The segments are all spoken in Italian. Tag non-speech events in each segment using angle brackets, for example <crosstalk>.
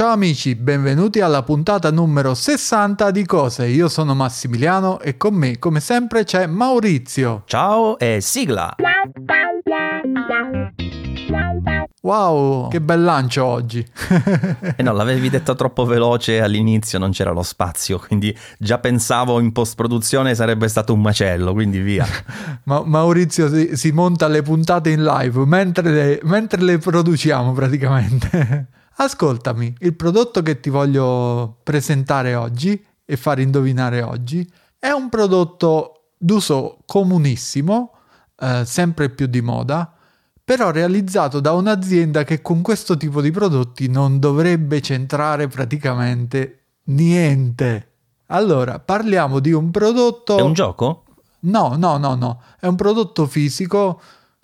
Ciao amici, benvenuti alla puntata numero 60 di Cose. Io sono Massimiliano e con me, come sempre, c'è Maurizio. Ciao e sigla! Wow, che bel lancio oggi. <laughs> eh no, l'avevi detto troppo veloce all'inizio, non c'era lo spazio, quindi già pensavo in post-produzione sarebbe stato un macello, quindi via. <laughs> Ma- Maurizio si-, si, monta le puntate in live mentre le, mentre le produciamo praticamente. Ascoltami, il prodotto che ti voglio presentare oggi e far indovinare oggi è un prodotto d'uso comunissimo, eh, sempre più di moda, però realizzato da un'azienda che con questo tipo di prodotti non dovrebbe centrare praticamente niente. Allora, parliamo di un prodotto... È un gioco? No, no, no, no. È un prodotto fisico.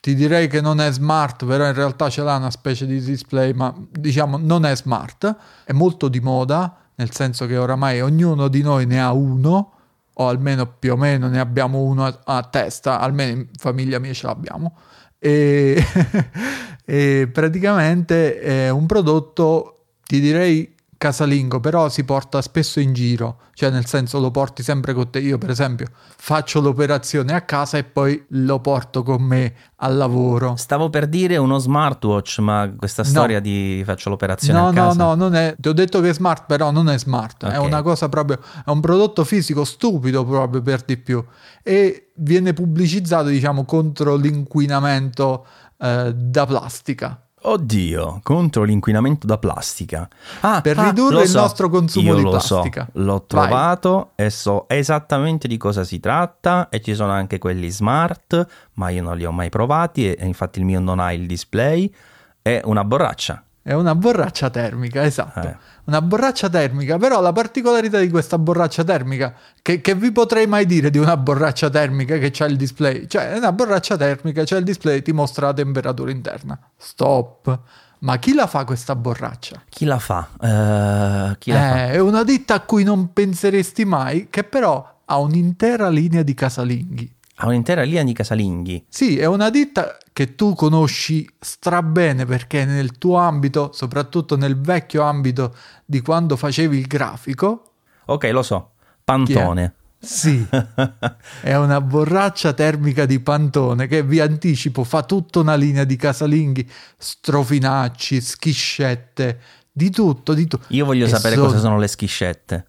Ti direi che non è smart, però in realtà ce l'ha una specie di display, ma diciamo non è smart. È molto di moda, nel senso che oramai ognuno di noi ne ha uno, o almeno più o meno ne abbiamo uno a, a testa, almeno in famiglia mia ce l'abbiamo e, <laughs> e praticamente è un prodotto, ti direi casalingo, però si porta spesso in giro, cioè nel senso lo porti sempre con te. Io per esempio faccio l'operazione a casa e poi lo porto con me al lavoro. Stavo per dire uno smartwatch, ma questa storia no. di faccio l'operazione no, a casa. No, no, non è. Ti ho detto che è smart, però non è smart, okay. è una cosa proprio è un prodotto fisico stupido proprio per di più e viene pubblicizzato, diciamo, contro l'inquinamento eh, da plastica. Oddio, contro l'inquinamento da plastica. Ah, per ah, ridurre il so. nostro consumo Io di plastica. So. L'ho trovato Vai. e so esattamente di cosa si tratta e ci sono anche quelli smart, ma io non li ho mai provati e infatti il mio non ha il display. È una borraccia. È una borraccia termica, esatto. Eh una borraccia termica, però la particolarità di questa borraccia termica, che, che vi potrei mai dire di una borraccia termica che c'è il display, cioè è una borraccia termica, c'è il display, ti mostra la temperatura interna. Stop. Ma chi la fa questa borraccia? Chi la fa? Uh, chi la eh, fa? È una ditta a cui non penseresti mai, che però ha un'intera linea di casalinghi. Ha un'intera linea di casalinghi? Sì, è una ditta che tu conosci strabene perché nel tuo ambito, soprattutto nel vecchio ambito di quando facevi il grafico. Ok, lo so. Pantone. Sì, <laughs> è una borraccia termica di Pantone che vi anticipo fa tutta una linea di casalinghi, strofinacci, schiscette, di tutto, di tutto. Io voglio e sapere sono... cosa sono le schiscette.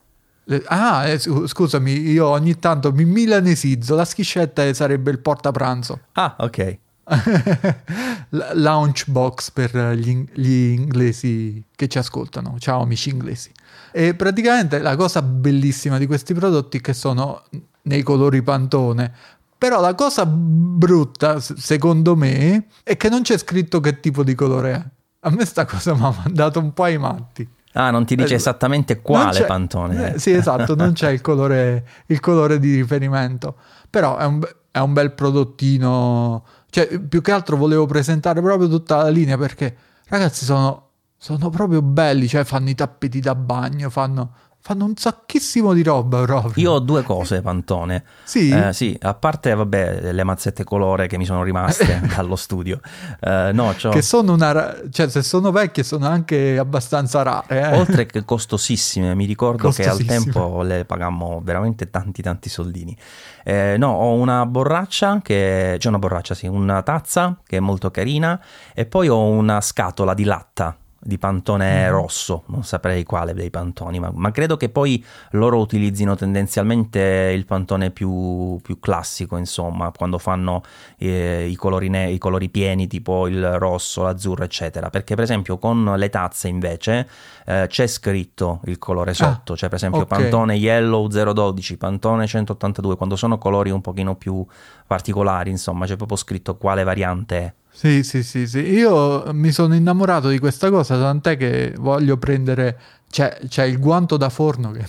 Ah, eh, scusami, io ogni tanto mi milanesizzo, la schiscetta sarebbe il portapranzo. Ah, ok. <laughs> Launch box per gli, gli, inglesi che ci ascoltano. Ciao amici inglesi. E praticamente la cosa bellissima di questi prodotti è che sono nei colori pantone. Però la cosa brutta, secondo me, è che non c'è scritto che tipo di colore è. A me sta cosa mi ha mandato un po' ai matti. Ah, non ti dice eh, esattamente quale pantone. Eh, sì, esatto, non c'è il colore, il colore di riferimento. Però è un, è un, bel prodottino. Cioè, più che altro volevo presentare proprio tutta la linea perché, ragazzi, sono, sono proprio belli. Cioè, fanno i tappeti da bagno, fanno fanno un sacchissimo di roba proprio. Io ho due cose, Pantone. Sì? Eh, sì, a parte, vabbè, le mazzette colore che mi sono rimaste <laughs> dallo studio. Eh, no, Che sono una... Cioè, se sono vecchie sono anche abbastanza rare. Eh. Oltre che costosissime, mi ricordo che al tempo le pagammo veramente tanti tanti soldini. Eh, no, ho una borraccia che... C'è una borraccia, sì, una tazza che è molto carina e poi ho una scatola di latta di pantone mm. rosso, non saprei quale dei pantoni, ma, ma, credo che poi loro utilizzino tendenzialmente il pantone più, più classico, insomma, quando fanno eh, i, colori ne- i, colori pieni tipo il rosso, l'azzurro, eccetera. Perché per esempio con le tazze invece eh, c'è scritto il colore ah, sotto, ah, cioè per esempio okay. pantone yellow 012, pantone 182, quando sono colori un pochino più particolari, insomma, c'è proprio scritto quale variante è. Sì, sì, sì, sì. Io mi sono innamorato di questa cosa, tant'è che voglio prendere... C'è, c'è il guanto da forno che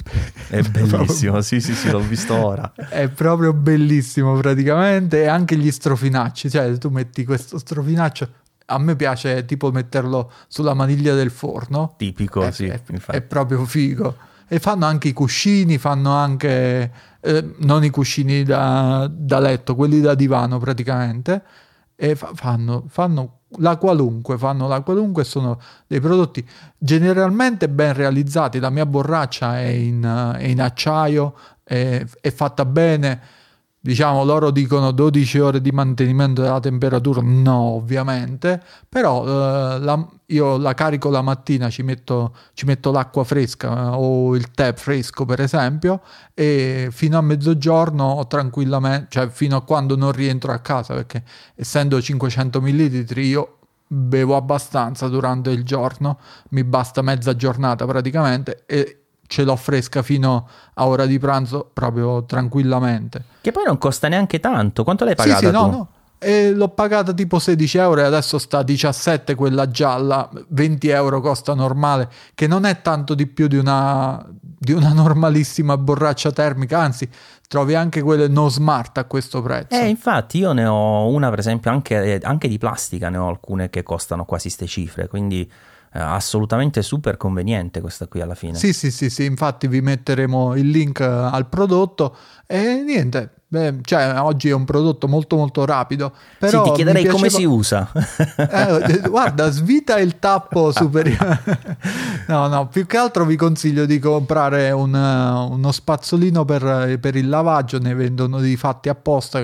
è <laughs> bellissimo, sì, sì, sì, l'ho visto ora. È proprio bellissimo praticamente e anche gli strofinacci, cioè tu metti questo strofinaccio, a me piace tipo metterlo sulla maniglia del forno. Tipico, è, sì. È, è, proprio figo. E fanno anche i cuscini, fanno anche... Eh, non i cuscini da, da letto, quelli da divano praticamente e fa- fanno, fanno la qualunque, fanno la qualunque, sono dei prodotti generalmente ben realizzati, la mia borraccia è in, è in acciaio, è, è fatta bene, diciamo loro dicono 12 ore di mantenimento della temperatura no ovviamente però eh, la, io la carico la mattina ci metto, ci metto l'acqua fresca eh, o il tè fresco per esempio e fino a mezzogiorno tranquillamente cioè fino a quando non rientro a casa perché essendo 500 ml io bevo abbastanza durante il giorno mi basta mezza giornata praticamente e ce l'ho fresca fino a ora di pranzo proprio tranquillamente. Che poi non costa neanche tanto. Quanto l'hai pagata? Sì, sì, no, no. E l'ho pagata tipo 16 euro e adesso sta a 17 quella gialla, 20 euro costa normale, che non è tanto di più di una, di una normalissima borraccia termica, anzi trovi anche quelle no smart a questo prezzo. Eh, infatti io ne ho una per esempio anche, anche di plastica, ne ho alcune che costano quasi ste cifre, quindi eh, assolutamente super conveniente questa qui alla fine. Sì, sì, sì, sì, infatti vi metteremo il link eh, al prodotto e niente, Beh, cioè, oggi è un prodotto molto molto rapido. Però sì, ti chiederei piaceva... come si usa. <laughs> eh, guarda, svita il tappo <laughs> superiore. <laughs> no, no, più che altro vi consiglio di comprare un, uno spazzolino per, per, il lavaggio, ne vendono di fatti apposta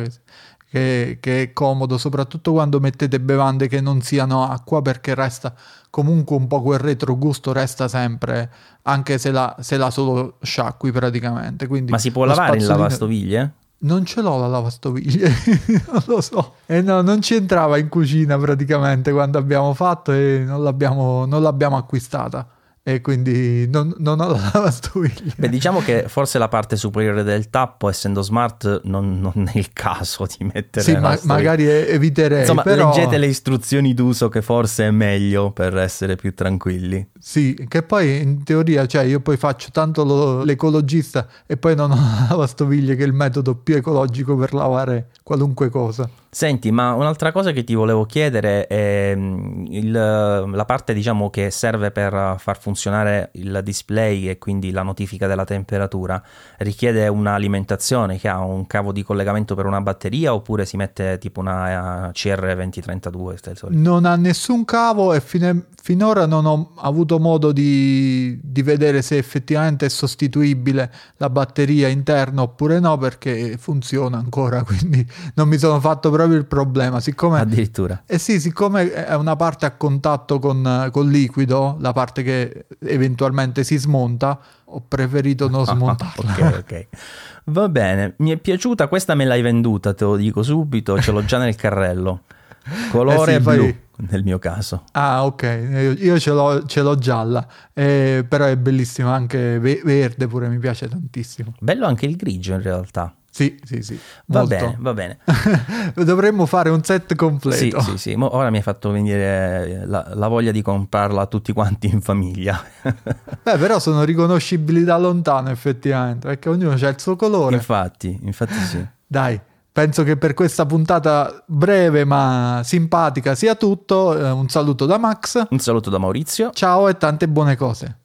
che, che è comodo, soprattutto quando mettete bevande che non siano acqua perché resta comunque un po' quel retrogusto resta sempre, anche se la, se la solo sciacqui praticamente. Quindi Ma si può lavare in lavastoviglie? Non ce l'ho la lavastoviglie, <laughs> non lo so. E no, non ci entrava in cucina praticamente quando abbiamo fatto e non l'abbiamo, non l'abbiamo acquistata e quindi non, non, ho la lavastoviglie. Beh, diciamo che forse la parte superiore del tappo, essendo smart, non, non è il caso di mettere. Sì, ma, magari eviterei. Insomma, però... leggete le istruzioni d'uso che forse è meglio per essere più tranquilli. Sì, che poi in teoria, cioè io poi faccio tanto lo, l'ecologista e poi non ho la lavastoviglie che è il metodo più ecologico per lavare qualunque cosa. Senti, ma un'altra cosa che ti volevo chiedere è mm, il, la parte diciamo che serve per far funzionare il display e quindi la notifica della temperatura. Richiede un'alimentazione che ha un cavo di collegamento per una batteria oppure si mette tipo una CR2032? Non ha nessun cavo e fine, finora non ho avuto modo di, di vedere se effettivamente è sostituibile la batteria interna oppure no perché funziona ancora, <laughs> quindi non mi sono fatto proprio proprio il problema. Siccome, Addirittura. Eh sì, siccome è una parte a contatto con, il liquido, la parte che eventualmente si smonta, ho preferito non <laughs> smontarla. ok, ok. Va bene, mi è piaciuta, questa me l'hai venduta, te lo dico subito, ce l'ho già nel carrello. <laughs> Colore eh sì, blu fai... nel mio caso. Ah, ok, io ce l'ho, ce l'ho gialla, eh, però è bellissimo anche verde pure, mi piace tantissimo. Bello anche il grigio in realtà. Sì, sì, sì. Va molto. bene, va bene. Dovremmo fare un set completo. Sì, sì, sì. ora mi hai fatto venire la, la, voglia di comprarla a tutti quanti in famiglia. Beh, però sono riconoscibili da lontano effettivamente, perché ognuno ha il suo colore. Infatti, infatti sì. Dai, penso che per questa puntata breve ma simpatica sia tutto. Eh, un saluto da Max. Un saluto da Maurizio. Ciao e tante buone cose.